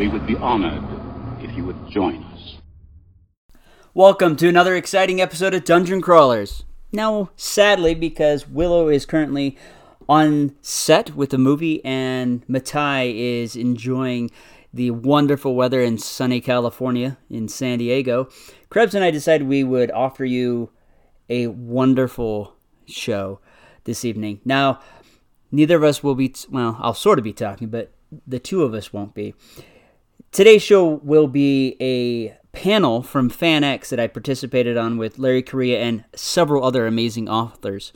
We would be honored if you would join us. Welcome to another exciting episode of Dungeon Crawlers. Now, sadly, because Willow is currently on set with the movie and Matai is enjoying the wonderful weather in sunny California in San Diego, Krebs and I decided we would offer you a wonderful show this evening. Now, neither of us will be, t- well, I'll sort of be talking, but the two of us won't be. Today's show will be a panel from FanX that I participated on with Larry Correia and several other amazing authors.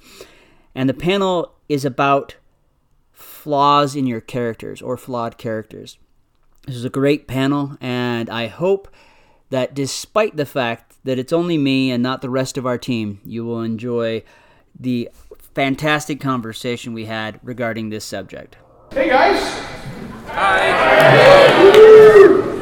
And the panel is about flaws in your characters or flawed characters. This is a great panel, and I hope that despite the fact that it's only me and not the rest of our team, you will enjoy the fantastic conversation we had regarding this subject. Hey guys! Hi!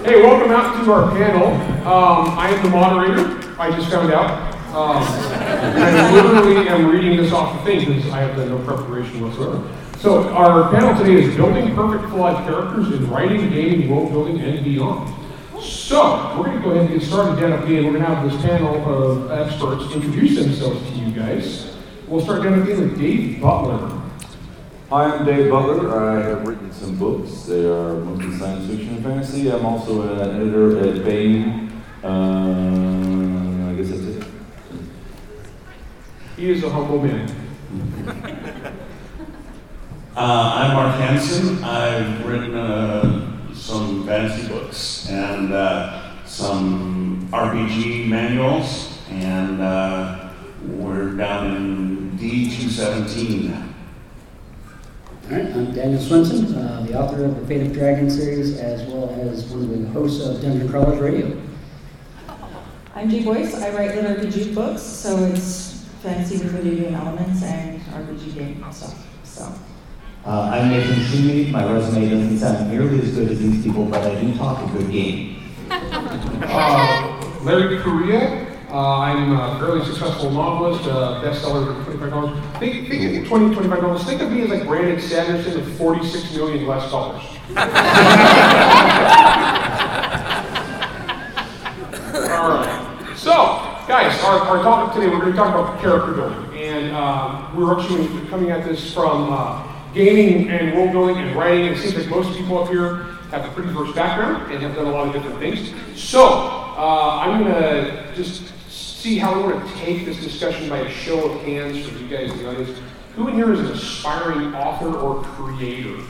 Hey, welcome out to our panel. Um, I am the moderator, I just found out. Um, I literally am reading this off the thing because I have done no preparation whatsoever. So, our panel today is Building Perfect Flawed Characters in Writing, Gaming, World Building, and Beyond. So, we're going to go ahead and get started down end. We're going to have this panel of experts introduce themselves to you guys. We'll start down at the with Dave Butler. Hi, I'm Dave Butler. I have written some books. They are mostly science fiction and fantasy. I'm also an editor at Baen. Uh, I guess that's it. He is a humble man. Uh, I'm Mark Hansen. I've written uh, some fantasy books and uh, some RPG manuals, and uh, we're down in D217. All right, I'm Daniel Swenson, uh, the author of the Fate of Dragon series, as well as one of the hosts of Dungeon Crawlers Radio. I'm G Boyce. I write lit RPG books, so it's fantasy with video game elements and RPG game stuff. So Uh, I'm Nathan Shumi. My resume doesn't sound nearly as good as these people, but I do talk a good game. Uh, Larry Correia. Uh, I'm a fairly successful novelist, uh, bestseller for $25. Think, think of 20, $25. Think of me as like Brandon Sanderson with 46 million less dollars. All right. So, guys, our, our topic today, we're going to talk about character building. And um, we're actually coming at this from uh, gaming and world building and writing. It seems like most people up here have a pretty diverse background and have done a lot of different things. So, uh, I'm going to just see how we want to take this discussion by a show of hands for you guys in the audience. Who in here is an aspiring author or creator?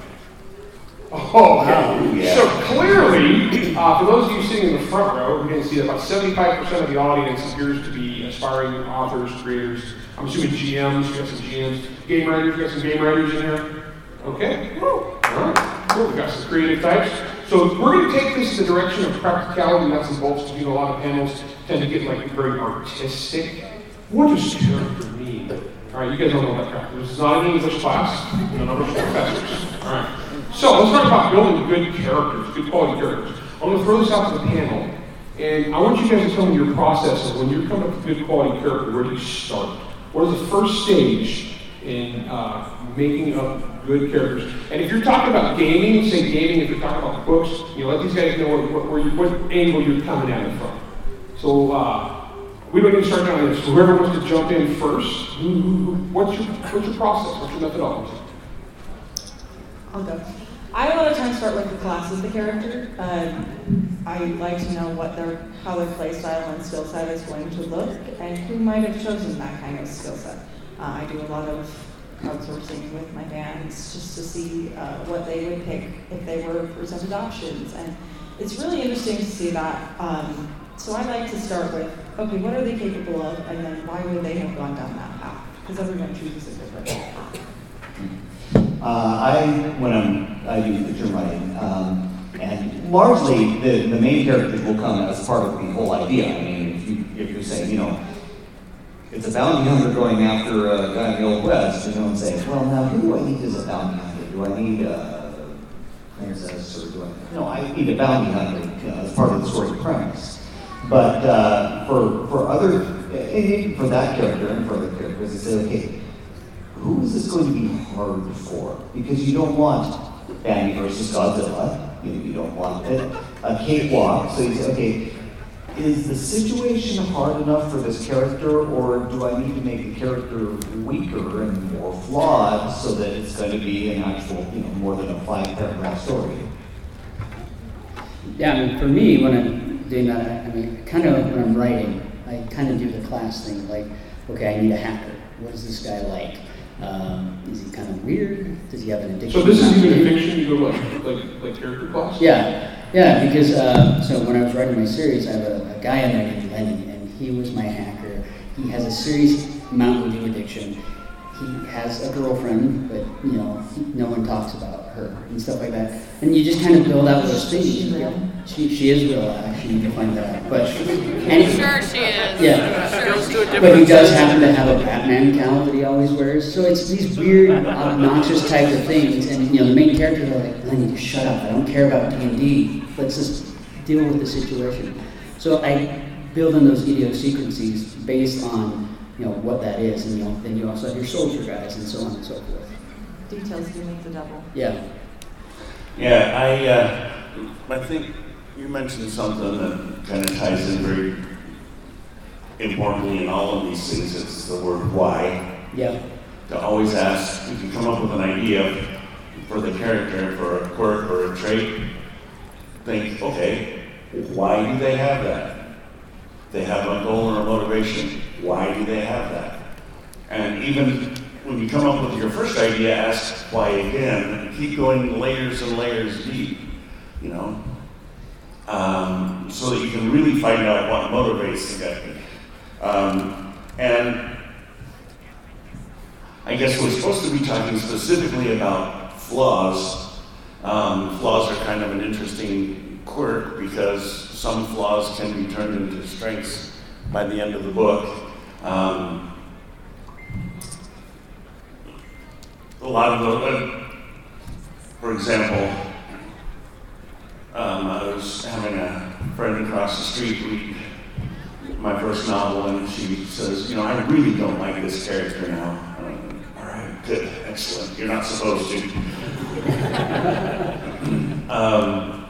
Oh, okay. So clearly, uh, for those of you sitting in the front row, we can see that about 75% of the audience appears to be aspiring authors, creators. I'm assuming GMs, you got some GMs, game writers, you got some game writers in here. Okay, all right, cool. We got some creative types. So we're going to take this in the direction of practicality, nuts and bolts. know, a lot of panels tend to get like very artistic. What does character mean? All right, you guys don't know about character. This is not an English class. Number of professors. All right. So let's talk about building good characters, good quality characters. I'm going to throw this out to the panel, and I want you guys to tell me your process of when you're coming up with good quality character. Where do you start? What is the first stage in uh, making up good characters? And if you're talking about gaming, say gaming. If you're talking about books, you know, let these guys know what, what, where you, what angle you're coming at it from. So uh, we to start down this. Whoever wants to jump in first, what's your what's your process? What's your methodology? I'll go. I a lot of times start with the class of the character. Um, I like to know what their how their play style and skill set is going to look, and who might have chosen that kind of skill set. Uh, I do a lot of crowdsourcing with my fans just to see uh, what they would pick if they were presented options, and it's really interesting to see that. Um, so I like to start with, okay, what are they capable of, and then why would they have gone down that path? Because everyone chooses a different path. Uh, I, when I'm, I do picture writing, um, and largely the, the main characters will come as part of the whole idea. I mean, if you, if you say, you know, it's a bounty hunter going after a guy in the Old West, you know, and say, well, now who do I need as a bounty hunter? Do I need a princess or do I? No, I need a bounty hunter know, as part of the story premise. But uh, for for other, for that character and for other characters, they say, okay, who is this going to be hard for? Because you don't want Bambi versus Godzilla. you you don't want a, a cakewalk. So you say, okay, is the situation hard enough for this character, or do I need to make the character weaker and more flawed so that it's going to be an actual, you know, more than a five paragraph story? Yeah, I mean, for me, when I'm doing that, I mean, kind of when I'm writing, I kind of do the class thing, like, okay, I need a hacker. What is this guy like? Um, is he kind of weird? Does he have an addiction? So this is even fiction, you go like, like, like character class? Yeah, yeah, because uh, so when I was writing my series, I have a, a guy in there named Lenny, and he was my hacker. He has a serious Mountain Dew addiction. He has a girlfriend, but you know, no one talks about her and stuff like that. And you just kind of build out those things. Is she real? She, she is real. I actually need to find that out. But and, Sure she is. Yeah. Sure she is. but he does happen to have a Batman cowl that he always wears. So it's these weird, obnoxious type of things. And you know, the main characters are like, I need to shut up. I don't care about D and D. Let's just deal with the situation. So I build in those idiosyncrasies based on you know what that is, and you know, then you also have your soldier guys and so on and so forth. Details do make the devil. Yeah. Yeah, I, uh, I think you mentioned something that kind of ties in very importantly in all of these things. It's the word why. Yeah. To always ask, if you come up with an idea for the character, for a quirk or a trait, think, okay, why do they have that? They have a goal or a motivation. Why do they have that? And even when you come up with your first idea, ask why again, and keep going layers and layers deep, you know, um, so that you can really find out what motivates the guy. Um, and I guess we're supposed to be talking specifically about flaws. Um, flaws are kind of an interesting quirk because some flaws can be turned into strengths by the end of the book. Um, a lot of the, uh, for example, um, I was having a friend across the street read my first novel, and she says, "You know, I really don't like this character now." Like, All right, good, excellent. You're not supposed to.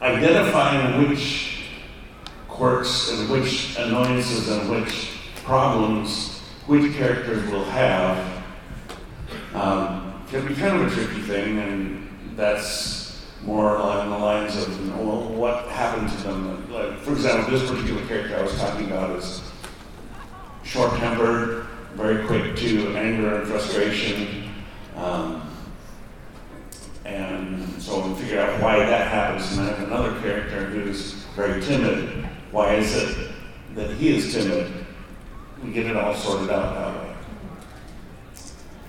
identifying which quirks and which annoyances and which problems which characters will have um, can be kind of a tricky thing, and that's more along the lines of you know, well, what happened to them. Like, for example, this particular character I was talking about is short-tempered, very quick to anger and frustration. Um, and so we figure out why that happens. And I have another character who's very timid. Why is it that he is timid? We get it all sorted out that way.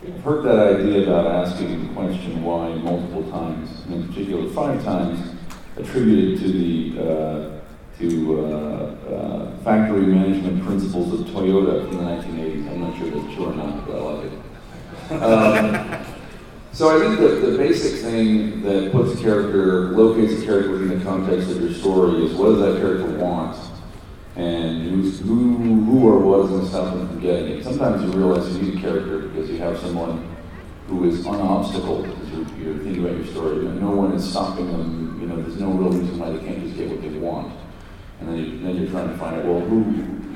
I've heard that idea about asking the question why multiple times, in particular five times, attributed to the uh, to uh, uh, factory management principles of Toyota from the 1980s. I'm not sure that's true or not, but I like it. So I think that the basic thing that puts a character, locates a character within the context of your story is what does that character want? And who's, who, who or what is going to stop them from getting it? Sometimes you realize you need a character because you have someone who is unobstacled as you're, you're thinking about your story. You know, no one is stopping them. You know, there's no real reason why they can't just get what they want. And then, you, then you're trying to find out, well, who,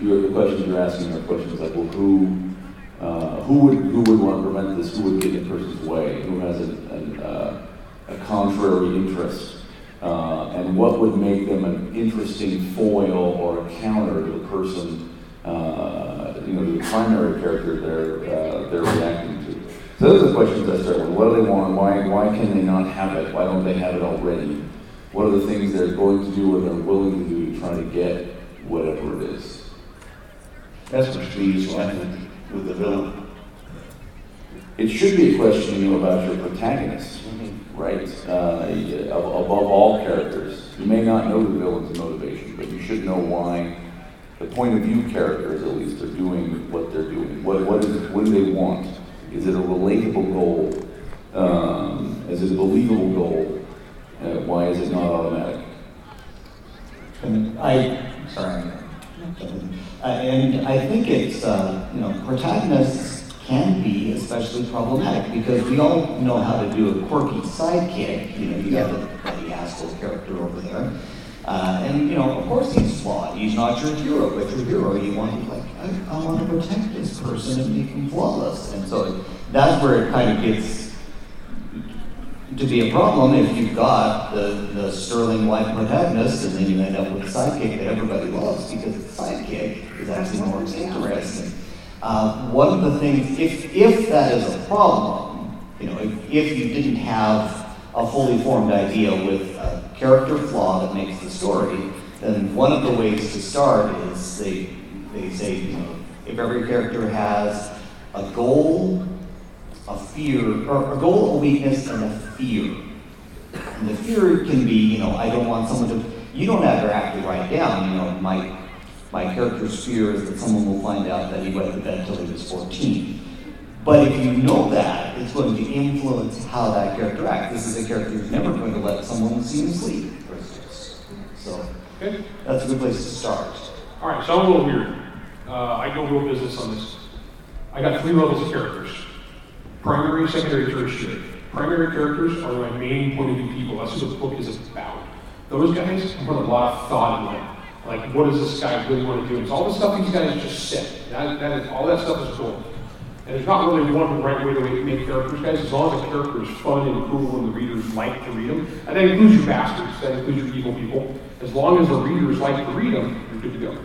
you're, the questions you're asking are questions like, well, who, uh, who would who would want to prevent this? Who would get in person's way? Who has uh, a contrary interest? Uh, and what would make them an interesting foil or a counter to the person, uh, you know, the primary character they're uh, they're reacting to? So those are the questions I start with. What do they want? Why why can they not have it? Why don't they have it already? What are the things they're going to do or they're willing to do to try to get whatever it is? That's what we use, I with the villain. It should be a question you know, about your protagonist, right? Uh, above all characters, you may not know the villain's motivation, but you should know why the point of view characters, at least, are doing what they're doing. What what is what do they want? Is it a relatable goal? Um, is it a believable goal? Uh, why is it not automatic? And I, sorry. Uh, and I think it's, uh, you know, protagonists can be especially problematic because we all know how to do a quirky sidekick. You know, you have the Buddy Haskell character over there. Uh, and you know, of course he's flawed. He's not your hero, but your hero. You want like, I, I want to protect this person and make him flawless. And so that's where it kind of gets to be a problem if you've got the, the sterling white protagonist and then you end up with a sidekick that everybody loves because the sidekick is actually more interesting. Uh, one of the things, if, if that is a problem, you know, if, if you didn't have a fully formed idea with a character flaw that makes the story, then one of the ways to start is they, they say, you know, if every character has a goal, a fear, or a goal, a weakness, and a fear. And the fear can be, you know, I don't want someone to, you don't ever have to write down, you know, my, my character's fear is that someone will find out that he went to bed until he was 14. But if you know that, it's going to influence how that character acts. This is a character who's never going to let someone see him sleep, for instance. So Okay. that's a good place to start. All right, so I'm a little weird. Uh, I go real business on this. I got three levels of characters: primary, secondary, tertiary. Primary characters are my main point of view people. That's what the book is about. Those guys put a lot of thought them. Like, what does this guy really want to do? It's all the stuff these guys just said. That, that is, all that stuff is gold. And there's not really one right way to make characters, guys. As long as the character is fun and cool and the readers like to read them, and that includes your bastards, that includes your evil people. As long as the readers like to read them, you're good to go.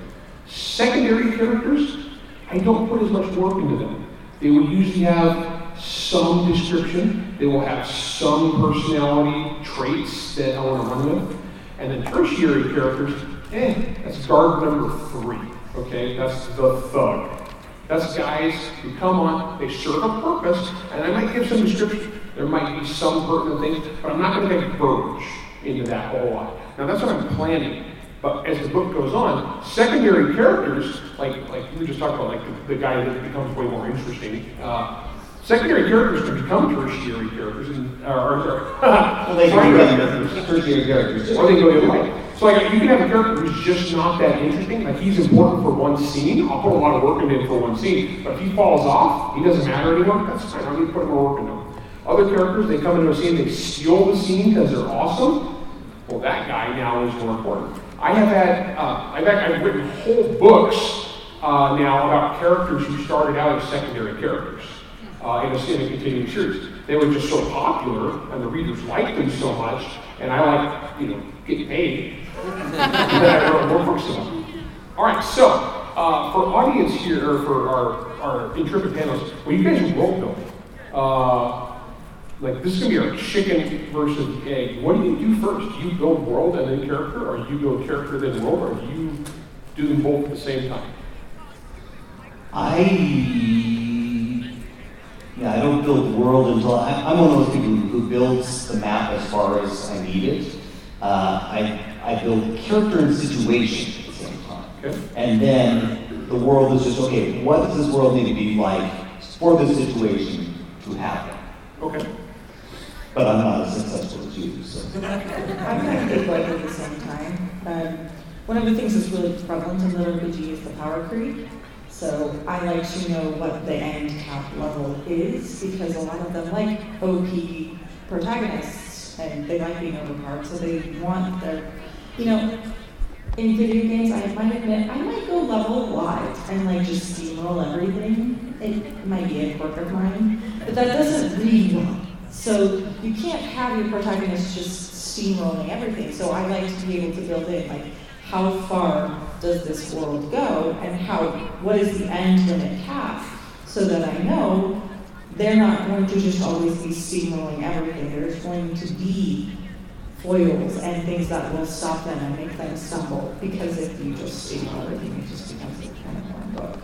Secondary characters, I don't put as much work into them. They will usually have some description. They will have some personality traits that I want to run with. And then tertiary characters, eh, that's guard number three. Okay, that's the thug. That's guys who come on, they serve a purpose, and I might give some description. There might be some pertinent things, but I'm not going to diverge into that whole lot. Now that's what I'm planning. But as the book goes on, secondary characters, like like we just talked about, like the, the guy that becomes way more interesting. Uh, secondary characters can become tertiary characters, and, uh, or, Well, they can primary characters. tertiary characters. Or they go the other way. So like you can have a character who's just not that interesting, like he's important for one scene. I'll put a lot of work into him for one scene, but if he falls off, he doesn't matter anymore. That's fine. I don't need to put more work into him. Other characters, they come into a scene, they steal the scene because they're awesome. Well, that guy now is more important. I have had, uh, I've, had, I've written whole books uh, now about characters who started out as secondary characters uh, in, a, in a continuing series. They were just so popular, and the readers liked them so much, and I like, you know, getting paid, that I wrote more books about them. All right, so uh, for audience here, or for our, our intrepid panelists, well, you guys are world building. Uh, like this is gonna be our chicken versus egg. What do you do first? Do you build world and then character, or do you build character then world, or do you do them both at the same time? I yeah, I don't build the world until I, I'm one of those people who builds the map as far as I need it. Uh, I I build character and situation at the same time, Okay. and then the world is just okay. What does this world need to be like for this situation to happen? Okay. But I'm not as successful as you, so. I'm kind of did both at the same time. Um, one of the things that's really prevalent in the RPG is the power creep. So I like to know what the end cap level is because a lot of them like OP protagonists and they like being overpowered, so they want their, you know, in video games, I might admit, I might go level wide and like just steamroll everything. It might be a quirk of mine, but that doesn't read well. So you can't have your protagonist just steamrolling everything. So I like to be able to build in like how far does this world go and how what is the end limit cap so that I know they're not going to just always be steamrolling everything. There's going to be foils and things that will stop them and make them stumble. Because if you just steamroll everything, it just becomes a kind of one book.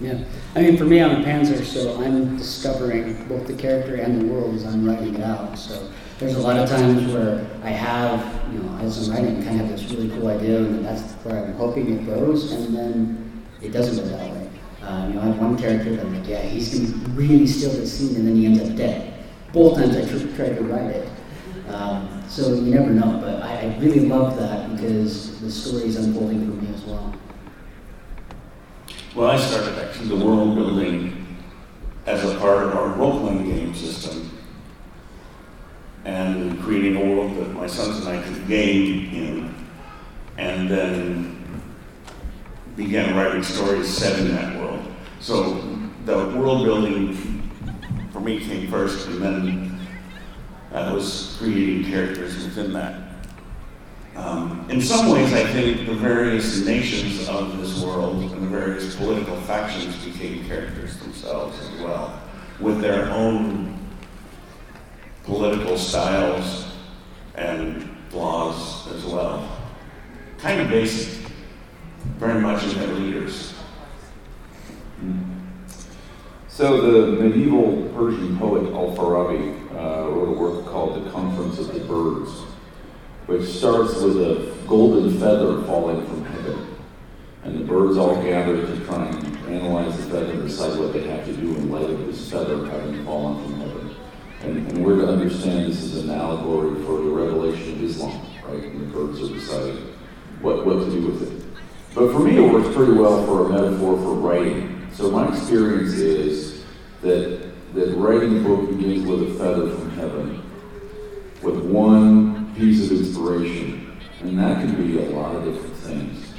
Yeah, I mean, for me, I'm a Pantser, so I'm discovering both the character and the world as I'm writing it out. So there's a lot of times where I have, you know, as I'm writing, kind of this really cool idea, and that's where I'm hoping it goes, and then it doesn't go that way. Uh, you know, I have one character that I'm like, yeah, he's going to really steal the scene, and then he ends up dead. Both times I tr- tried to write it. Um, so you never know, but I, I really love that because the story is unfolding for me as well. Well, I started actually the world building as a part of our role-playing game system and creating a world that my sons and I could game in, and then began writing stories set in that world. So the world building for me came first, and then I was creating characters within that. Um, in some ways, I think the various nations of this world and the various political factions became characters themselves as well, with their own political styles and laws as well. Kind of basic, very much in their leaders. So the medieval Persian poet Al-Farabi uh, wrote a work called The Conference of the Birds, which starts with a golden feather falling from heaven. And the birds all gather to try and analyze the feather and decide what they have to do in light of this feather having fallen from heaven. And, and we're to understand this is an allegory for the revelation of Islam, right? And the birds are deciding what, what to do with it. But for me, it works pretty well for a metaphor for writing. So my experience is that, that writing a book begins with a feather from heaven, with one piece of inspiration. And that can be a lot of different things.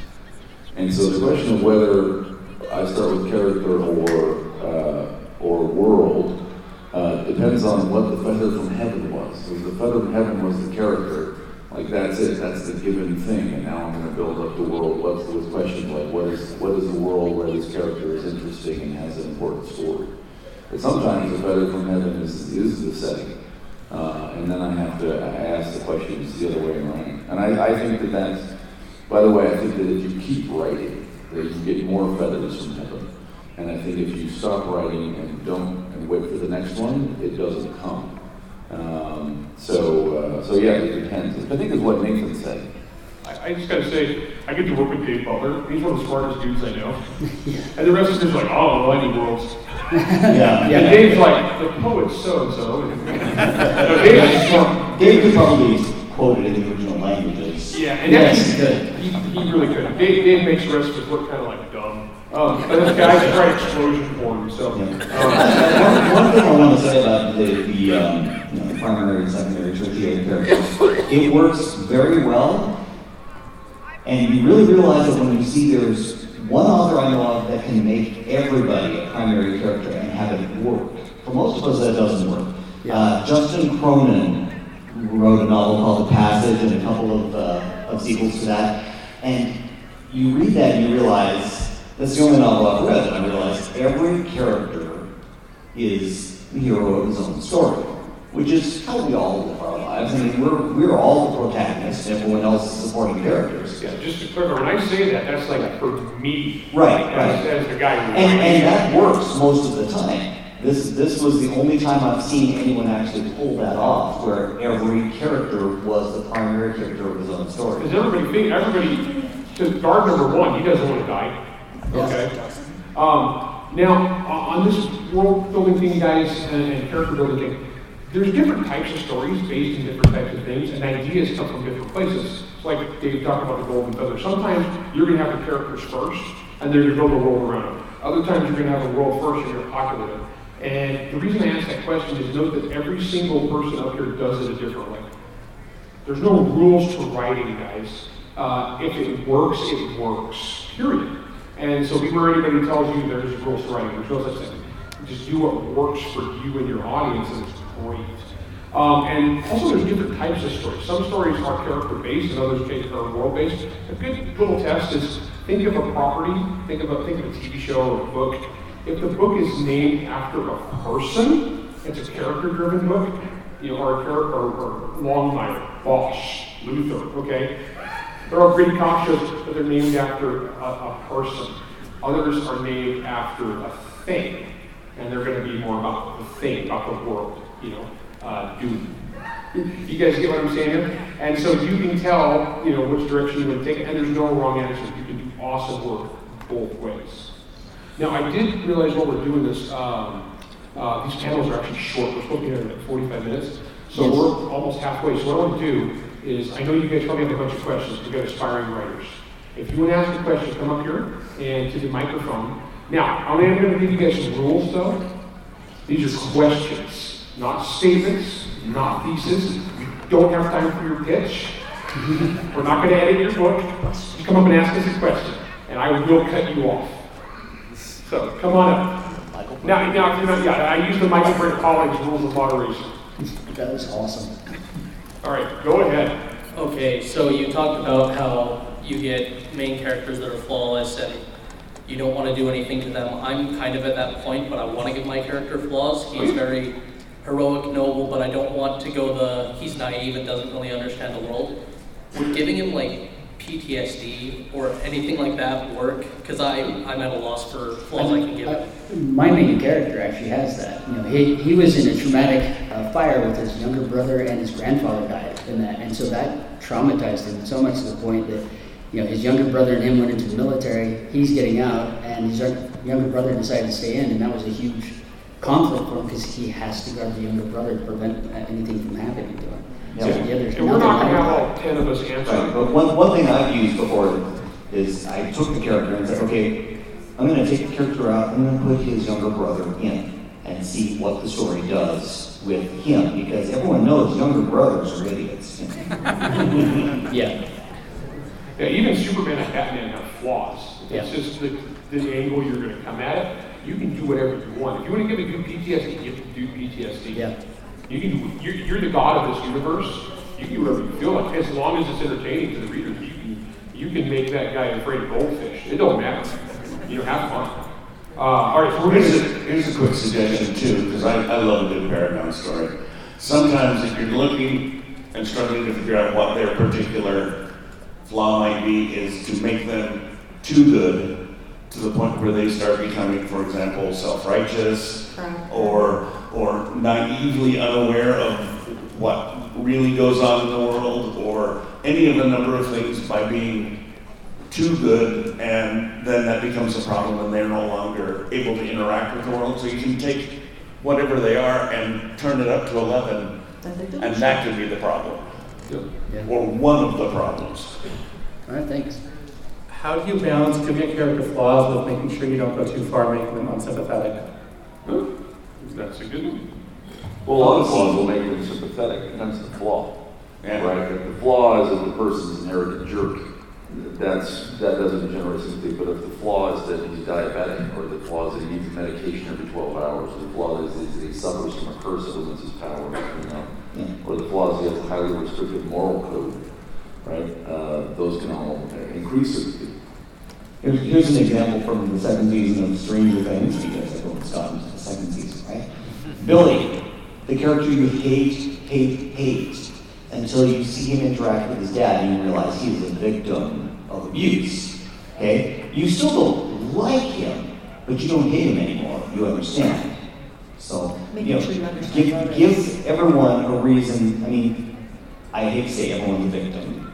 And so the question of whether I start with character or, uh, or world uh, depends on what the feather from heaven was. If the feather from heaven was the character, like that's it, that's the given thing, and now I'm going to build up the world. What's the question like? What is what is the world where this character is interesting and has an important story? But sometimes the feather from heaven is is the setting, uh, and then I have to ask the questions the other way around. And I, I think that that's. By the way, I think that if you keep writing, that you get more feathers from heaven. And I think if you stop writing and don't and wait for the next one, it doesn't come. Um, so, uh, so yeah, it depends. I think is what Nathan said. I, I just gotta say, I get to work with Dave Butler. He's one of the smartest dudes I know. And the rest of them are like, oh, well, I need worlds. Yeah. And Dave's like, the poet so and so. No, Dave's smart. Dave could probably quote it in the original languages. Yeah, and Yes, actually, good. he, he really could. Dave, Dave makes the rest of us look kind of like dumb. Um, this guy's trying explosion porn, so. Yeah. um, One, one thing I want to say about the, the, um, you know, primary and secondary tertiary characters, it works very well, and you really realize that when you see there's one author I know of that can make everybody a primary character and have it work. For most of us, that doesn't work. Uh, Justin Cronin wrote a novel called The Passage and a couple of, uh, of sequels to that, and you read that and you realize that's the only novel I've read, and I realized every character is the hero of his own story, which is how we all live our lives. I mean, we're, we're all the protagonists, and everyone else is supporting characters. Yeah, just to clarify, when I say that, that's like for me. Right, As, right. as the guy who. And, and that works most of the time. This, this was the only time I've seen anyone actually pull that off, where every character was the primary character of his own story. Because everybody everybody, because guard number one, he doesn't want to die. Okay? Um, now, on this world building thing, guys, and, and character building thing, there's different types of stories based on different types of things, and ideas come from different places. It's like Dave talked about the golden feather. Sometimes you're going to have the characters first, and then to build a world around them. Other times you're going to have a world first, and you're to it. And the reason I ask that question is note that every single person up here does it a different way. There's no rules to writing, guys. Uh, if it works, it works, period. And so before anybody tells you there's rules to writing, there's such thing. Just do what works for you and your audience, and it's great. Um, and also, there's different types of stories. Some stories are character-based, and others are world-based. A good little test is think of a property, think of a think of a TV show or a book. If the book is named after a person, it's a character-driven book. You know, or a character, or, or Longmire, Bosch, Luther. Okay, there are comic shows that are named after a, a person. Others are named after a thing, and they're going to be more about the thing, about the world. You know, uh, Dune. You guys get what I'm saying here? And so you can tell, you know, which direction you want to take and there's no wrong answer. You can do awesome work both ways. Now, I did realize while we're doing this, um, uh, these panels are actually short. We're supposed to be here in like 45 minutes, so we're almost halfway. So what I want to do is, I know you guys probably have a bunch of questions. We've got aspiring writers. If you want to ask a question, come up here and to the microphone. Now, I'm going to give you guys some rules, though. These are questions, not statements, not thesis. You don't have time for your pitch. We're not going to edit your book. Just come up and ask us a question, and I will cut you off. So come on up. Now, now, yeah, I use the Michael Brent College rules of moderation. That was awesome. All right, go ahead. Okay, so you talked about how you get main characters that are flawless and you don't want to do anything to them. I'm kind of at that point, but I want to give my character flaws. He's very heroic, noble, but I don't want to go the he's naive and doesn't really understand the world. Would giving him like PTSD or anything like that work? Because I'm at a loss for flaws I can give. Uh, My main character actually has that. You know, he, he was in a traumatic uh, fire with his younger brother and his grandfather died in that, and so that traumatized him so much to the point that you know his younger brother and him went into the military. He's getting out, and his younger brother decided to stay in, and that was a huge conflict for him because he has to guard the younger brother to prevent uh, anything from happening to him. So, yeah, And we're not going to have all 10 of us answer. Right, but one, one thing I've used before is I took the character and said, okay, I'm going to take the character out, I'm going to put his younger brother in and see what the story does with him because everyone knows younger brothers are idiots. Yeah. Yeah, even Superman and Batman have flaws. It's Yeah. just the, the angle you're going to come at it. You can do whatever you want. If you want to give a good PTSD, you can do PTSD. Yeah. You can do, you're, you're the god of this universe. You can do whatever you feel like. As long as it's entertaining to the readers, you can, you can make that guy afraid of goldfish. It don't matter. You know, have fun. Uh, all right, so we're Here's a, here's a quick suggestion too, because I, I love a good Paragon story. Sometimes if you're looking and struggling to figure out what their particular flaw might be, is to make them too good to the point where they start becoming, for example, self-righteous Correct. or or naively unaware of what really goes on in the world or any of a number of things by being too good and then that becomes a problem and they're no longer able to interact with the world so you can take whatever they are and turn it up to 11 That they do. and that could be the problem Yeah. or one of the problems All right, thanks. How do you balance giving a character flaws with making sure you don't go too far, making them unsympathetic? That's a good one. Well, a lot of flaws will make them sympathetic, and that's the flaw. Yeah. Right, if the flaw is that the person's an arrogant jerk, that's, that doesn't generate sympathy, but if the flaw is that he's diabetic, or the flaw is that he needs medication every twelve hours, or the flaw is that he suffers from a curse that limits his powers, you know, or the flaw is he has a highly restrictive moral code, right, uh, those can all increase. Here's, here's an example from the second season of Stranger Things, because everyone's gotten to the second season, right? Billy, the character you hate, hate, hate, until you see him interact with his dad and you realize he he's a victim of abuse. Okay? You still don't like him, but you don't hate him anymore. You understand. So, Making you know, sure you understand give, motives. give everyone a reason. I mean, I hate to say everyone's a victim.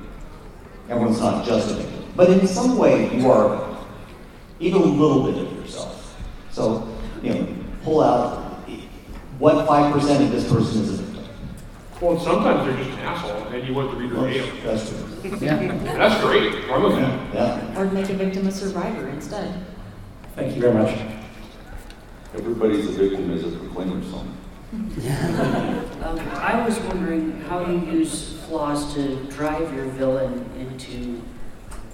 Everyone's not just a victim. But in some way, you are even a little bit of yourself. So, you know, pull out what 5% of this person is a victim. Well, sometimes they're just an asshole, and you want the reader to hate them. That's true. Yeah. That's great. I'm with that. Yeah. Or make a victim a survivor instead. Thank you very much. Everybody's a victim is a proclaimer song. Um, I was wondering how you use flaws to drive your villain into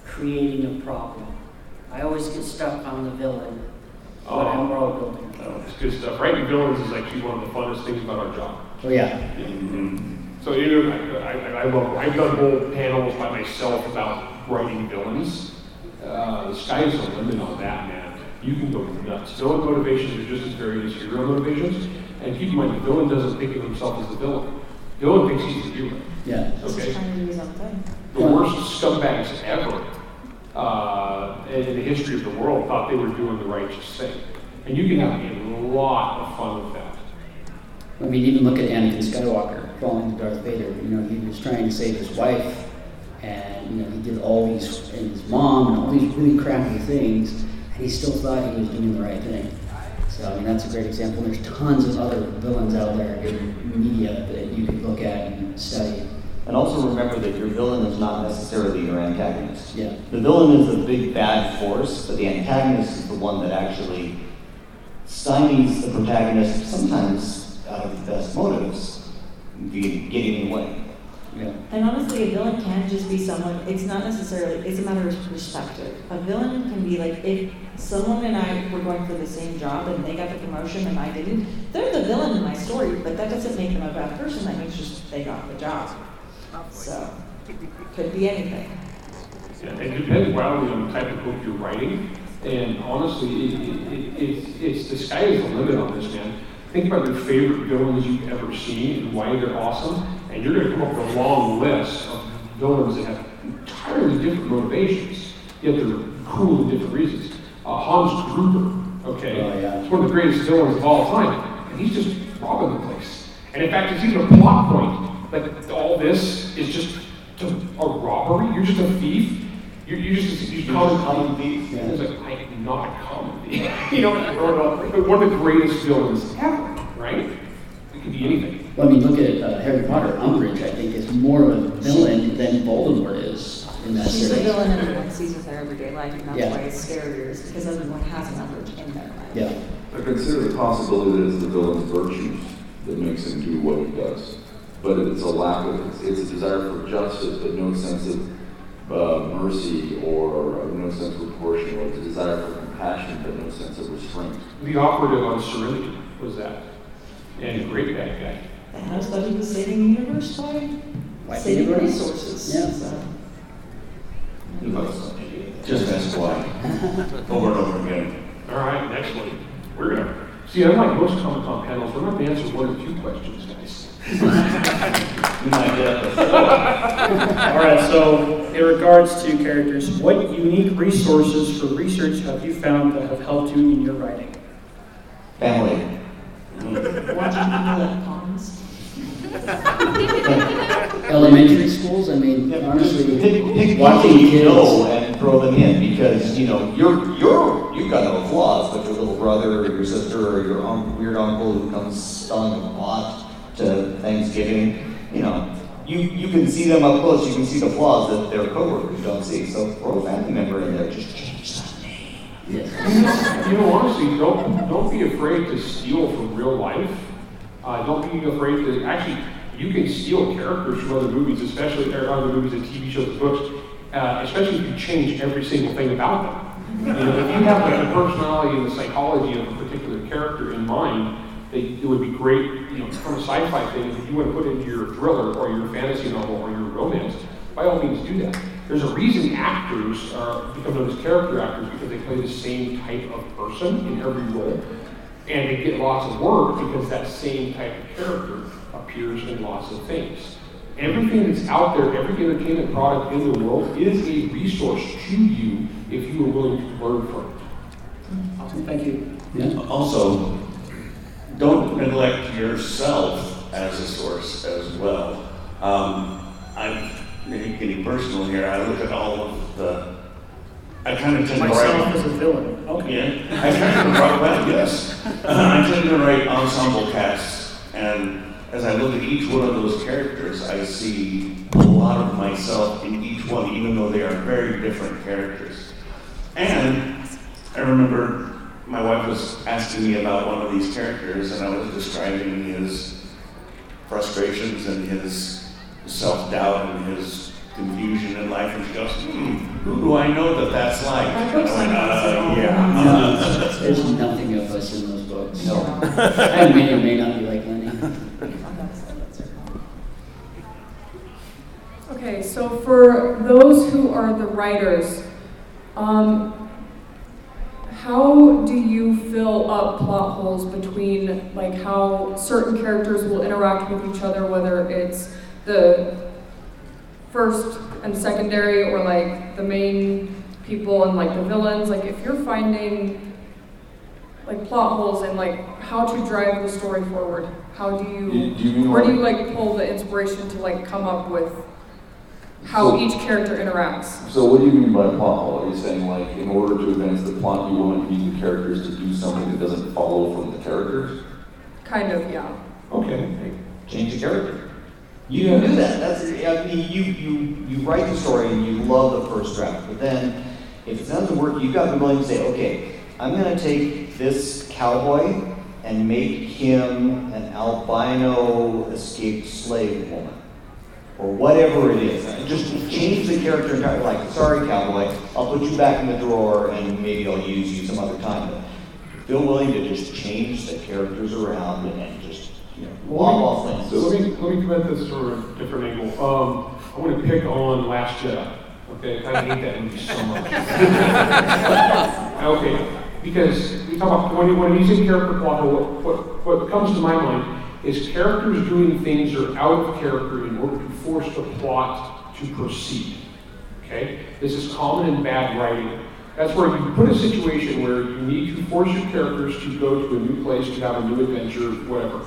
creating a problem. I always get stuck on the villain when I'm world building. Oh, It's good stuff. Writing villains is actually one of the funnest things about our job. Oh, yeah. So, you know, I, I, I love, I've done whole panels by myself about writing villains. Uh, the sky's the limit on that, man. You can go nuts. Villain motivations are just as varied as hero motivations. And keep in mind, the villain doesn't think of himself as the villain. The villain thinks he's the hero. Yeah. Okay. just trying to do his own thing. The worst scumbags ever uh, in the history of the world thought they were doing the righteous thing. And you can have a lot of fun with that. I mean, even look at Anakin Skywalker falling to Darth Vader. You know, he was trying to save his wife, and you know, he did all these, and his mom, and all these really crappy things, and he still thought he was doing the right thing. So, I mean, that's a great example. There's tons of other villains out there in media that you could look at and study. And also remember that your villain is not necessarily your antagonist. Yeah. The villain is the big bad force, but the antagonist is the one that actually stymies the protagonist sometimes out of the best motives, getting in the way. Yeah. And honestly, a villain can just be someone, it's not necessarily, it's a matter of perspective. A villain can be like, if someone and I were going for the same job and they got the promotion and I didn't, they're the villain in my story, but that doesn't make them a bad person, that means just they got the job. So, it could be anything. Yeah, it depends wildly on the type of book you're writing. And honestly, it, it, it, it's, it's the sky is the limit on this, man. Think about your favorite villains you've ever seen and why they're awesome, and you're going to come up with a long list of villains that have entirely different motivations, yet they're cool in different reasons. Uh, Hans Gruber, okay, Oh, yeah. he's one of the greatest villains of all time, and he's just robbing the place. And in fact, it's even a plot point. Like all this is just a robbery. You're just a thief. You're, you're just you You're call just it a common thief. Yeah. It's like I am not a common thief. you know, one of the greatest villains ever, right? It could be anything. Well, I mean, look at uh, Harry Potter. Umbridge, I think, is more of a villain than Voldemort is in that She's a series. villain everyone sees with their everyday life, and that's Yeah. why it's scarier, is because everyone has an Umbridge in their life. Yeah. I consider the possibility that it's the villain's virtues that makes him do what he does. But it's a lack of, it's, it's a desire for justice, but no sense of uh, mercy or uh, no sense of proportion, or it's a desire for compassion, but no sense of restraint. The operative on Serenity was that, and a great bad guy. And I thought he was saving the universe by Wiping saving it out. resources. Yeah. So. Just ask why. Over and over again. All right, next one. We're gonna see. Unlike most Comic Con panels, we're not going to answer one or two questions, guys. You might get. All right, so in regards to characters, what unique resources for research have you found that have helped you in your writing? Family. Watching people at cons. Elementary schools, I mean, Pick, honestly, pick watching people you kids. know and throw them in because you know you're you're you've got no flaws, but your little brother or your sister or your un- weird uncle who comes stung a lot to Thanksgiving, you know, you you can see them up close. You can see the flaws that their coworkers don't see. So throw a family member in there. Just change the name. Yes. You know, honestly, don't don't be afraid to steal from real life. Uh, don't be afraid to actually. You can steal characters from other movies, especially other movies and TV shows and books. Uh, especially if you change every single thing about them. You know, if you have like, the personality and the psychology of a particular character in mind, they, it would be great. You know, from a sci-fi thing, if you want to put into your thriller or your fantasy novel or your romance, by all means do that. There's a reason actors become known as character actors because they play the same type of person in every role. And they get lots of work because that same type of character appears in lots of things. Everything that's out there, every entertainment product in the world is a resource to you if you are willing to learn from it. Awesome, thank you. Yeah. Also, don't neglect yourself as a source as well. Um, I'm maybe getting personal here. I look at all of the. I kind of tend to Myself write. as a villain. Okay. Yeah, I tend to write. Well, yes, I tend to write ensemble casts, and as I look at each one of those characters, I see a lot of myself in each one, even though they are very different characters. And I remember my wife was asking me about one of these characters, and I was describing his frustrations and his self doubt and his confusion in life, and she goes, "Hmm, who do I know that that's like?" My And books I went, are not so "Uh, yeah. No, there's nothing of us in those books. No. I may or may not be like Lenny. Okay, so for those who are the writers, um, how do you fill up plot holes between like how certain characters will interact with each other, whether it's the first and secondary or like the main people and like the villains? Like if you're finding like plot holes and like how to drive the story forward, how do you, Do- do you where do you like pull the inspiration to like come up with how So- each character interacts? So what do you mean by plot hole? Are you saying like in order to advance the plot, you want to use the characters to do something that doesn't follow from the characters? Kind of, yeah. Okay. Change the character. You can do that. That's I mean, you you you write the story and you love the first draft, but then if it doesn't work, you've got to be willing to say, okay, I'm going to take take this cowboy and make him an albino escaped slave woman, or whatever it is. Just change the character entirely. Like, sorry, cowboy, I'll put you back in the drawer, and maybe I'll use you some other time. But feel willing to just change the characters around and just you know, lop off limbs. So let me, let me come at this from a different angle. Um, I want to pick on Last Jedi. Okay, I hate that movie so much. okay, because we talk about when, when you say character plot, what, what, what comes to my mind is characters doing things that are out of character in order to force the plot to proceed. Okay, this is common in bad writing. That's where you put a situation where you need to force your characters to go to a new place, to have a new adventure, whatever.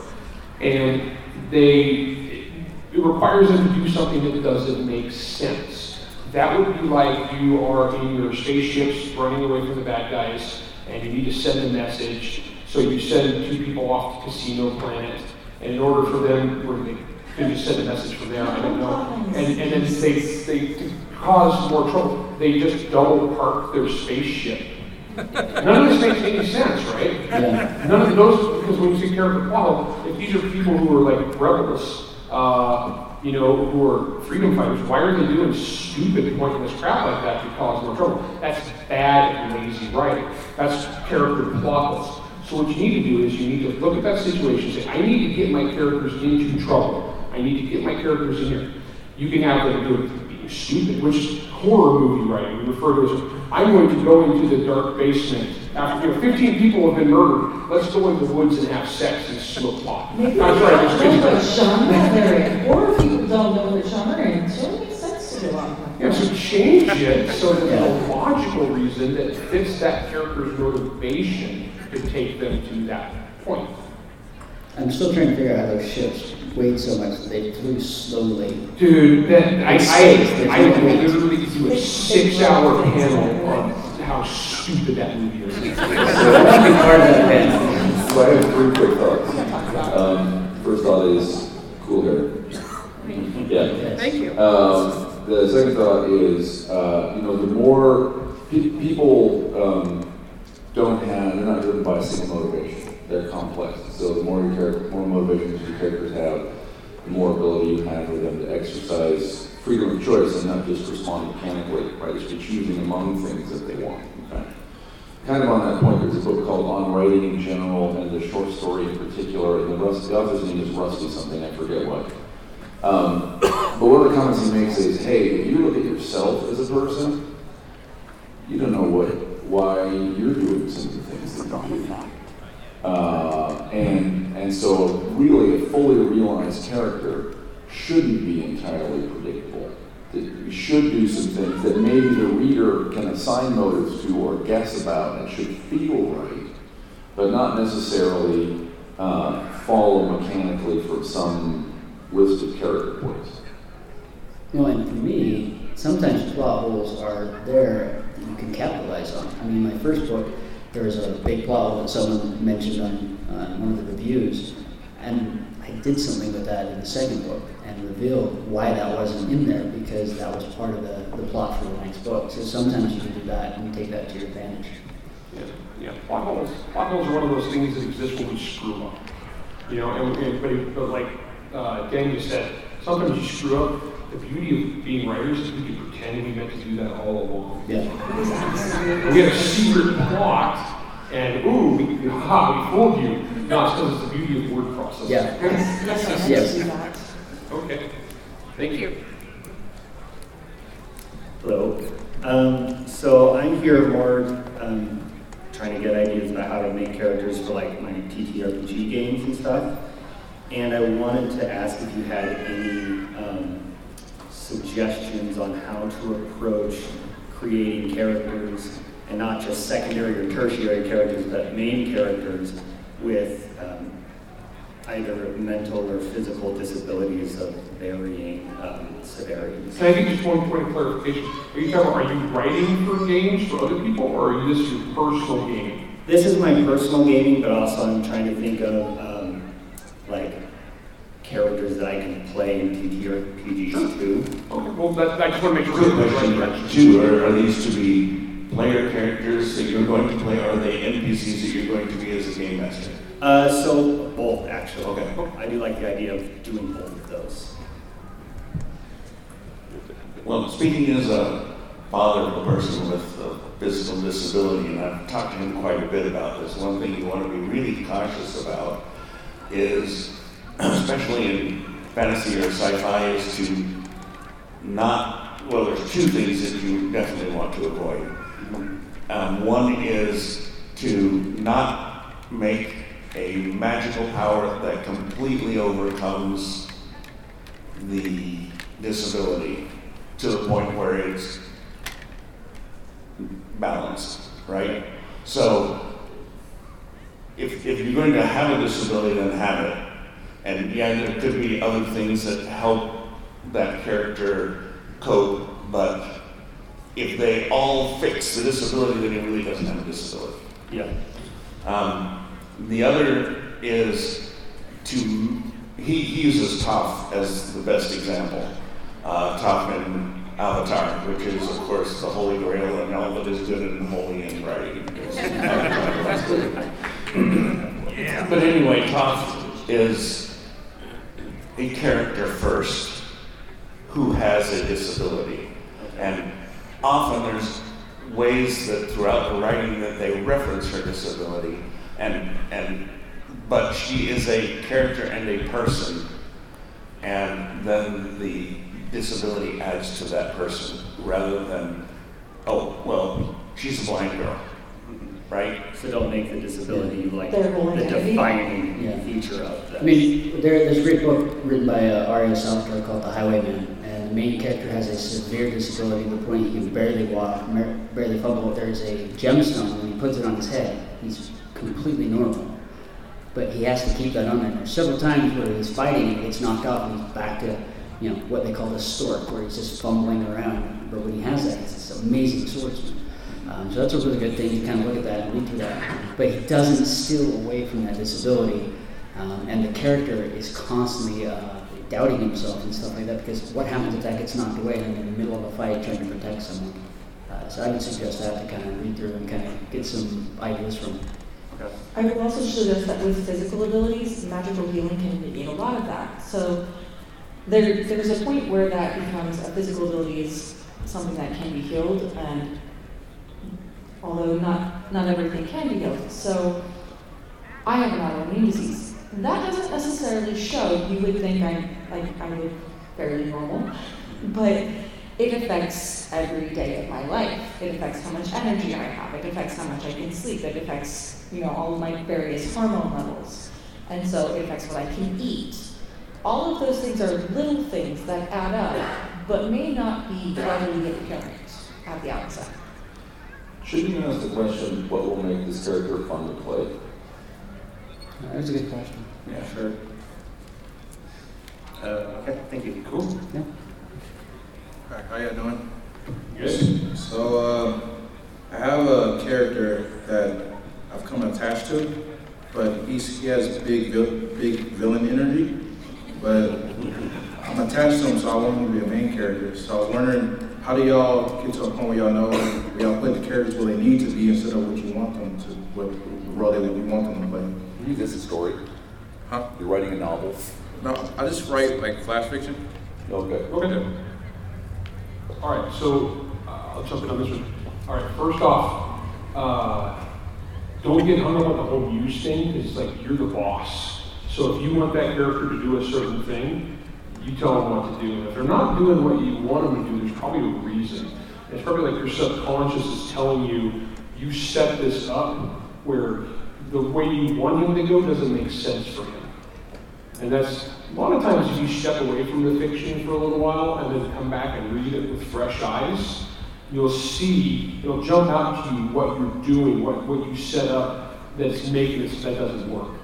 And they, it requires them to do something that doesn't make sense. That would be like you are in your spaceships running away from the bad guys, and you need to send a message. So you send two people off to Casino Planet, and in order for them, where they can just send a message from them, I don't know. And, and then they, they to cause more trouble. They just double park their spaceship. None of this makes any sense, right? Yeah. None of those, because when you say character plot, if these are people who are like rebels, uh, you know, who are freedom fighters, why are they doing stupid, pointless crap like that to cause more trouble? That's bad and lazy writing. That's character plotless. So what you need to do is you need to look at that situation and say, I need to get my characters into trouble. I need to get my characters in here. You can have them do it being stupid, which is horror movie writing. We refer to as, I'm going to go into the dark basement. After you know, 15 people have been murdered, let's go into the woods and have sex and smoke pot. Maybe I'm sorry, just kidding. what genre they're or people don't know what genre in, so makes sense to do all Yeah, so change it so that there's a logical reason that fits that character's motivation to take them to that point. I'm still trying to figure out how those ships weighed so much that they flew slowly. Dude, that, I, In space, there's I, I literally could do a six-hour panel on how stupid that movie is. I want be part of that. So I have three quick thoughts. Um, first thought is cool hair. Yeah. Thank you. Um, the second thought is, uh, you know, the more pe- people um, don't have, they're not driven by a single motivation. They're complex. So the more your character, more motivations your characters have, the more ability you have for them to exercise freedom of choice and not just respond mechanically, right? Just choosing among things that they want. Okay? Kind of on that point, there's a book called On Writing in General and the short story in particular, and the, Rust, the author's name is Rusty something, I forget what. Um, but one of the comments he makes is, hey, if you look at yourself as a person, you don't know what why you're doing some of the things that you do. Uh, and and so really a fully realized character shouldn't be entirely predictable. You should do some things that maybe the reader can assign motives to or guess about and should feel right, but not necessarily uh, follow mechanically from some list of character points. You know, and for me, sometimes plot holes are there you can capitalize on. I mean, my first book, there was a big plot hole that someone mentioned on, on one of the reviews, and I did something with that in the second book and revealed why that wasn't in there because that was part of the, the plot for the next book. So sometimes you can do that and take that to your advantage. Yeah, yeah. Plot holes. Plot holes are one of those things that exist when we screw up. You know, and, and but, but like uh, Dan just said, sometimes you screw up. The beauty of being writers is we can pretend we meant to do that all along. Yeah. We had a secret plot, and ooh, we, ha, we fooled you. No, it's because it's the beauty of word processing. Yeah. Yes, Yes. Okay. Thank you. Hello. Um, so I'm here more um, trying to get ideas about how to make characters for like my TTRPG games and stuff. And I wanted to ask if you had any um, suggestions on how to approach creating characters and not just secondary or tertiary characters, but main characters with um, either mental or physical disabilities of varying um, severities. Can I get just one point of clarification? Are you talking, about, are you writing for games for other people, or are you this your personal game? This is my personal gaming, but also I'm trying to think of um, like characters that I can play in TTRPGs too. Okay, well, that, I just want to make sure. Quick we're in the right question, direction. two, are, are these to be player characters that you're going to play, or are they NPCs that you're going to be as a game master? Uh, so both actually. Okay. I do like the idea of doing both of those. Well, speaking as a father of a person with a physical disability, and I've talked to him quite a bit about this, one thing you want to be really cautious about is, especially in fantasy or sci-fi, is to not, well, there's two things that you definitely want to avoid. Um, one is to not make a magical power that completely overcomes the disability to the point where it's balanced, right? So if, if you're going to have a disability, then have it. And yeah, there could be other things that help that character cope, but if they all fix the disability, then he really doesn't have a disability. Yeah. Um, the other is to, he, he uses Toph as the best example. Uh, Toph in Avatar, which is, of course, the holy grail and all that is good and holy in writing. But anyway, Toph is a character first who has a disability. And often there's ways that throughout the writing that they reference her disability. And and but she is a character and a person. And then the disability adds to that person rather than oh well she's a blind girl right So don't make the disability like the defining Yeah. feature of that. I mean, there, there's a great book written by uh, Arya Salter called The Highwayman, and the main character has a severe disability to the point he can barely walk, mer- barely fumble. There's a gemstone, when he puts it on his head, he's completely normal. But he has to keep that on there. There's several times where he's fighting, it gets knocked off, and he's back to, you know, what they call the stork, where he's just fumbling around. But when he has that, it's this amazing swordsman. Um, so that's a really good thing to kind of look at that and read through that. But he doesn't steal away from that disability, um, and the character is constantly uh, doubting himself and stuff like that. Because what happens if that gets knocked away and in the middle of a fight trying to protect someone? Uh, so I would suggest that to kind of read through and kind of get some ideas from. I would also suggest that with physical abilities, magical healing can negate a lot of that. So there, there's a point where that becomes a physical ability is something that can be healed, and although not not everything can be healed. So I have an autoimmune disease. That doesn't necessarily show. You would think I'm like I look fairly normal, but it affects every day of my life. It affects how much energy I have. It affects how much I can sleep. It affects, you know, all my various hormone levels. And so it affects what I can eat. All of those things are little things that add up, but may not be readily apparent at the outset. Shouldn't you ask the question, what will make this character fun to play? That's a good question. Yeah, sure. Uh, okay, thank you. Cool. Yeah. Hi, how you doing? Good. So, uh, I have a character that I've come attached to, but he's, he has big, big villain energy. But I'm attached to him, so I want him to be a main character. So I was wondering, how do y'all get to a point where y'all know where y'all put the characters where they need to be instead of what you want them to, what the role they you want them to play? This is a story. Huh? You're writing a novel. No, I just write like flash fiction. Okay. Okay, then. All right, so uh, I'll jump in on this one. All right, first off, uh, don't get hung up on the whole use thing because it's like you're the boss. So if you want that character to do a certain thing, you tell them what to do. And if they're not doing what you want them to do, there's probably a reason. It's probably like your subconscious is telling you you set this up where the way you want him to go doesn't make sense for him. And that's a lot of times if you step away from the fiction for a little while and then come back and read it with fresh eyes, you'll see, it'll jump out to you what you're doing, what, what you set up that's making it that doesn't work.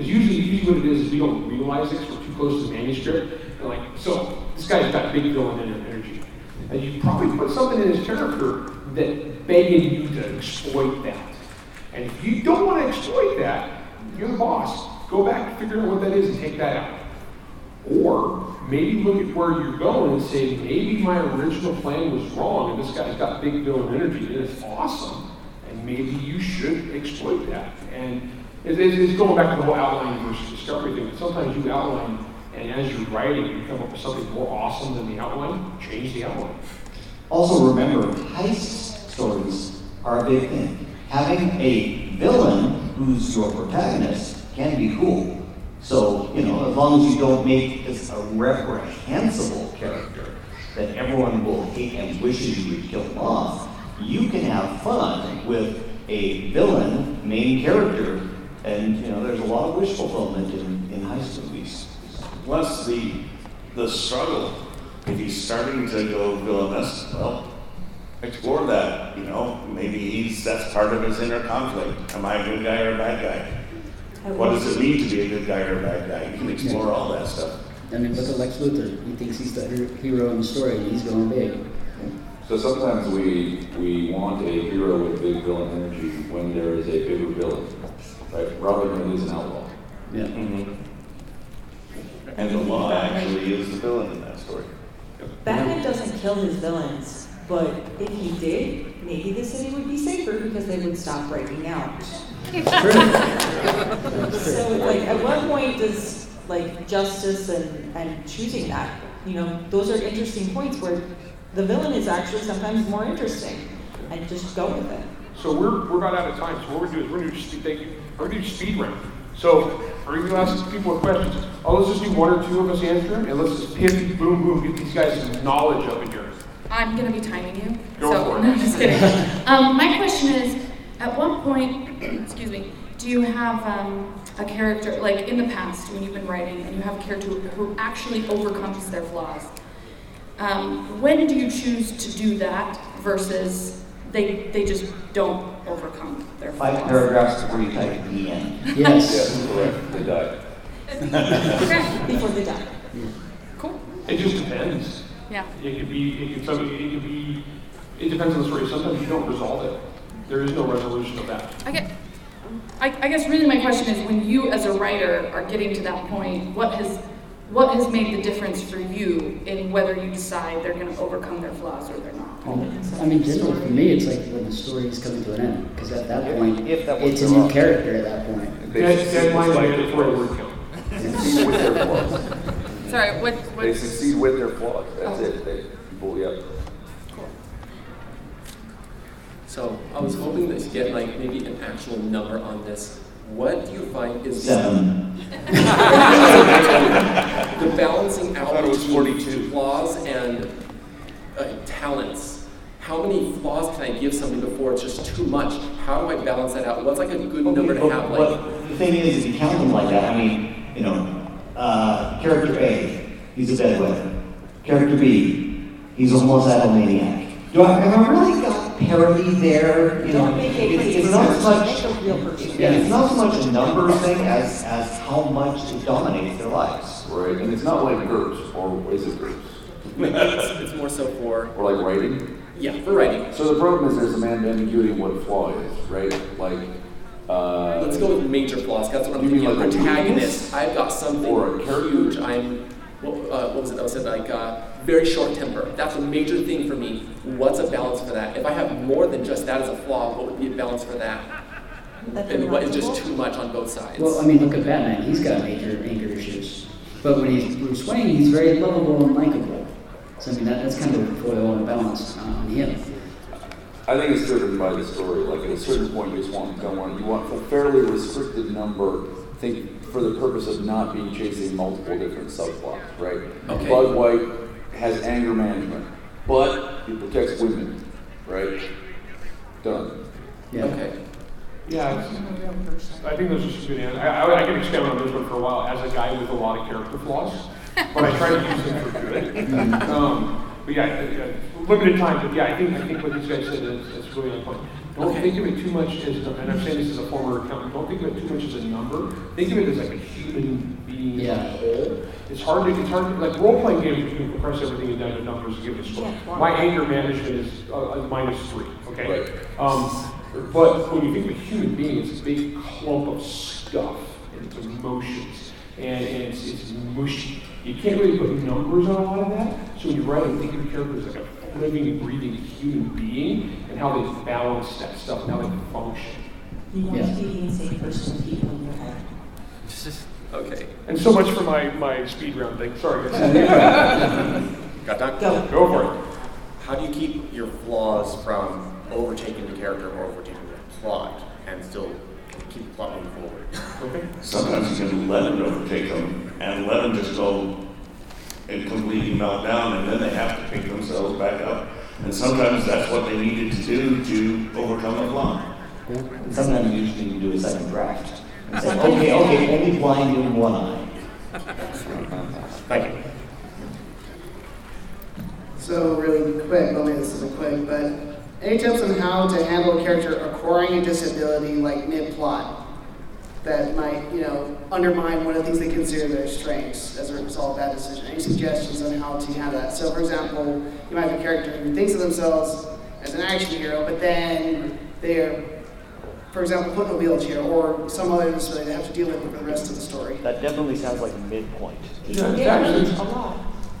Because usually, usually what it is is we don't realize it 'cause we're too close to the manuscript. And like, so this guy's got big villain energy. And you probably put something in his character that begging you to exploit that. And if you don't want to exploit that, you're the boss. Go back and figure out what that is and take that out. Or maybe look at where you're going and say, maybe my original plan was wrong, and this guy's got big villain energy, and it's awesome, and maybe you should exploit that. And it's, it's going back to the whole outline versus discovery thing. Sometimes you outline, and as you're writing, you come up with something more awesome than the outline, change the outline. Also remember, heist stories are a big thing. Having a villain who's your protagonist can be cool. So, you know, as long as you don't make this a reprehensible character that everyone will hate and wishes you would kill off, you can have fun with a villain main character. And, you know, there's a lot of wish fulfillment in, in heist movies. Plus the the struggle. If he's starting to go villainous, well, explore that. You know, maybe he's that's part of his inner conflict. Am I a good guy or a bad guy? What does it mean to be a good guy or a bad guy? You can explore all that stuff. I mean, look at Lex Luthor. He thinks he's the hero in the story, and he's going big. So sometimes we we want a hero with big villain energy when there is a bigger villain, right? Robin Hood is an outlaw. Yeah. Mm-hmm. And the law actually is the villain in that story. Batman doesn't kill his villains, but if he did, maybe the city would be safer because they would stop breaking out. so, like, at what point does like justice and, and choosing that, you know, those are interesting points where the villain is actually sometimes more interesting, and just go with it. So we're, we're about out of time, so what we're gonna do is we're gonna do speed, thank you, gonna do speed round. So, are you gonna ask people questions? Oh, let's just do one or two of us answer, and let's just hit, boom, boom, get these guys some knowledge up in here. I'm going to be timing you. Go so, for it. No, just kidding. um, my question is, at one point, excuse me, do you have um, a character, like in the past when you've been writing, and you have a character who, who actually overcomes their flaws? Um, when do you choose to do that versus they, they just don't overcome their flaws? Five paragraphs before you type the end. Yes. Yes, correct. They die. Before they die. Cool, It just depends. Yeah. It could be, it could, some- it could be, it depends on the story. Sometimes you don't resolve it. There is no resolution of that. I get. I, I guess really my question is, when you as a writer are getting to that point, what has what has made the difference for you in whether you decide they're going to overcome their flaws or they're not? I mean, generally for me, it's like when the story is coming to an end, because at that point, if that it's a new law. character at that point. Dead, deadline, mandatory word count. Succeed with their. Sorry, what? what They succeed with their flaws. That's Oh. it. They people, yeah. So I was hoping that you get like maybe an actual number on this. What do you find is Seven. the balancing out thought it was between 42. flaws and uh, talents? How many flaws can I give somebody before it's just too much? How do I balance that out? What's like a good number to But- have? but Like, the thing is, if you count them like that, I mean, you know, uh, character A, he's a bedwetter. Character B, he's a homicidal maniac. Do I, have I really got parity there? You know, Don't make it it's, crazy it's not so Make much. a real person. Yeah, it's not so much a number thing as as how much it dominates their lives. Right. And it's not like GURPS, or is it GURPS? it's, it's more so for Or like writing? yeah, for writing. So the problem is there's some ambiguity in what a flaw is, right? Like, uh, Let's go with major flaws. That's what I'm You mean thinking. like a protagonist. I've got something Or a character? huge. I'm what, uh, what was it? That I said like uh, very short temper. That's a major thing for me. What's a balance for that? If I have more than just that as a flaw, what would be a balance for that? That they're And what is just too much on both sides? Well, I mean, look at Batman. He's got major anger issues. But when he's Bruce Wayne, he's very lovable and likable. So, I mean, that, that's kind of a foil and a balance on him. I think it's driven by the story. Like at a certain point, you just want don't want you want a fairly restricted number. Think for the purpose of not being chasing multiple different subplots, right? Okay. Bud White has anger management, but he protects women, right? Done. Yeah. okay. Yeah, I think those are some good answers. I, I, I can expound on this one for a while as a guy with a lot of character flaws, but I try to use them for good. Um, but yeah, uh, limited time, but yeah, I think, I think what these guys said is, is really on point. Don't think of it too much as, and I'm saying this as a former accountant, don't think of it too much as a number. Think of it as like a human being as a whole. It's hard to, it's hard to, like role-playing games, you can compress everything down to numbers and give it a score. My anger management is uh, minus three, okay? Right. Um, but when you think of a human being, it's a big clump of stuff and it's emotions and, and it's, it's mushy. You can't really put numbers on a lot of that. So when you write and think of your character as like a living, breathing human being and how they balance that stuff and how they function. You want to be the insane person with people in your head. Okay. And so much for my, my speed round thing. Sorry. guys. Got time? Go. Go for it. How do you keep your flaws from overtaking the character or overtaking the plot and still keep the plot moving forward? Okay. Sometimes you can let them overtake them and let them just go and completely melt down, and then they have to pick themselves back up. And sometimes that's what they needed to do to overcome a flaw. And sometimes you just need to do a second draft. And say, okay, okay, only blind in one eye. Thank you. So really quick, well maybe this isn't quick, but any tips on how to handle a character acquiring a disability like mid-plot that might, you know, undermine one of the things they consider their strengths as a result of that decision? Any suggestions on how to handle that? So for example, you might have a character who thinks of themselves as an action hero, but then they're, for example, put in a wheelchair or some other disability they have to deal with for the rest of the story. That definitely sounds like a midpoint. Yeah, it's actually,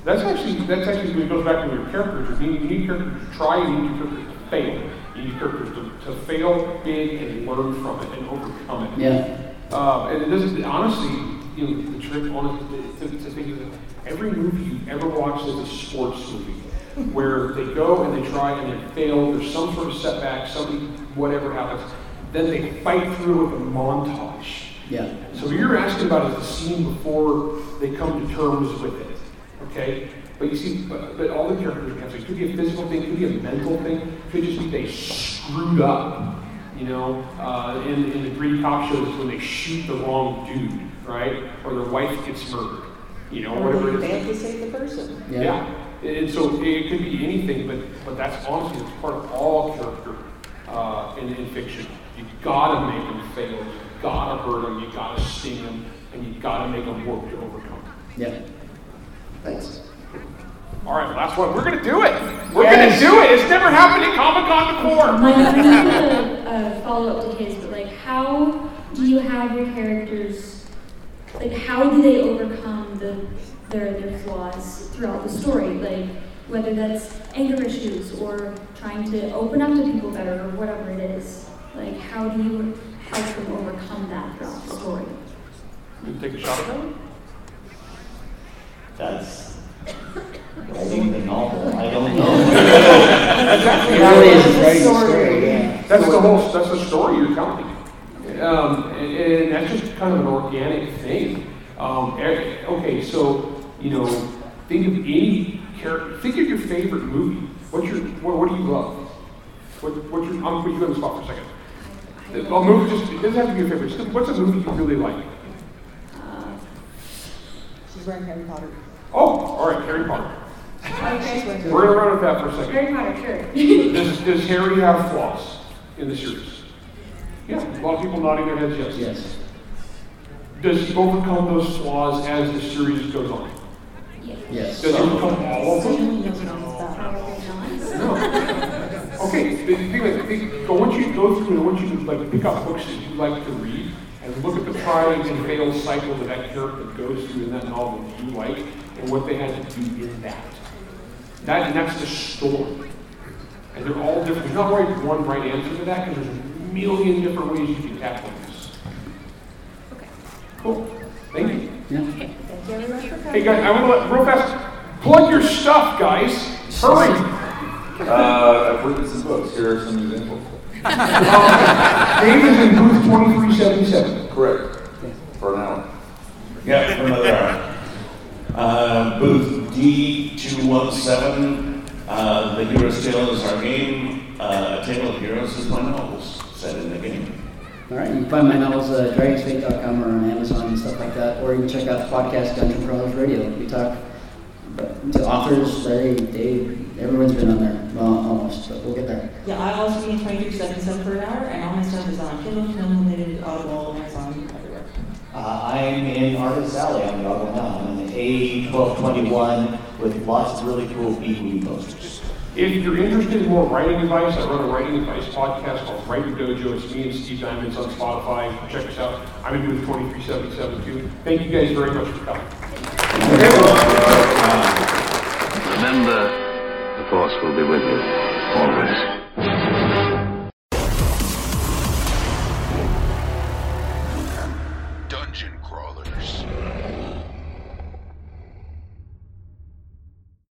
that's actually, that's actually, when it goes back to your characters, you need, you need characters to try, you need characters to fail. You need characters to, to fail big and learn from it and overcome it. Yeah. Uh, and it doesn't, honestly, you know, the trick on it, to, to think is that every movie you ever watch is a sports movie where they go and they try and they fail, there's some sort of setback, something, whatever happens, then they fight through with a montage. Yeah. So what you're asking about is the scene before they come to terms with it, okay? But you see, but, but all the characters have, it could be a physical thing, it could be a mental thing, it could just be they screwed up, you know? Uh, in, in the Greedy Cop shows when they shoot the wrong dude, right? Or their wife gets murdered, you know, Or whatever they it fail is. to save the person. Yeah. And so it could be anything, but, but that's honestly, it's part of all character uh, in, in fiction. You gotta make them fail, you gotta hurt them, you gotta sting them, and you gotta make them work to overcome. Yeah. Thanks. All right, last one. We're gonna do it. We're Yes. gonna do it. It's never happened at Comic Con before. Mine is a follow up to his, but like, how do you have your characters? Like, how do they overcome the their their flaws throughout the story? Like, whether that's anger issues or trying to open up to people better or whatever it is. Like, how do you help them overcome that throughout the story? You take a shot at that? That's writing the novel. I don't know. Exactly. It really is writing the story, yeah. That's the whole. That's the story you're telling. Um, and, and that's just kind of an organic thing. Um, e- okay, so you know, think of any character. Think of your favorite movie. What's your what, what do you love? What, what's your? I'm gonna put you on the spot for a second. A movie just it doesn't have to be your favorite. Just, what's a movie you really like? She's wearing Harry Potter. Oh, all right, Harry Potter. Okay. We're gonna run with that for a second. Harry Potter, sure. Does, does Harry have flaws in the series? Yeah, a lot of people nodding their heads yes. Yes. Does he overcome those flaws as the series goes on? Yes. Does he overcome all of them? No. Okay, the thing is, I think, I want you to go through and I want you to like pick up books that you like to read and look at the trials and fails cycle that that character goes through in that novel that you like and what they had to do in that. That and that's the story. And they're all different. There's not right one right answer to that because there's a million different ways you can tackle this. Okay. Cool. Thank you. Yeah. Thank you everyone for coming. Hey guys, I want to let real fast plug your stuff, guys. Hurry. Uh, I've written some books. Here are some examples. Dave is in booth 2377. Correct. For an hour. Yeah, for another hour. Uh, booth D217, uh, The Hero's Tale is our game. Uh, A Tale of Heroes is my novels set in the game. All right, you can find my novels at dragonsfate.com or on Amazon and stuff like that, or you can check out the podcast Dungeon Crawlers Radio. We talk to authors, Larry, Dave, everyone's been on there, well, almost, but we'll get there. Yeah, I'll also be in 2377 for an hour, and all my stuff is on Kindle, Unlimited, Audible, Amazon, everywhere. Uh, I'm in Artist Alley on the Auburn now. I'm in the A1221 with lots of really cool B-movie posters. If you're interested in more writing advice, I run a writing advice podcast called Write Your Dojo. It's me and Steve Diamonds on Spotify. Check us out. I'm in booth 2377 too. Thank you guys very much for coming. Remember, the Force will be with you, always.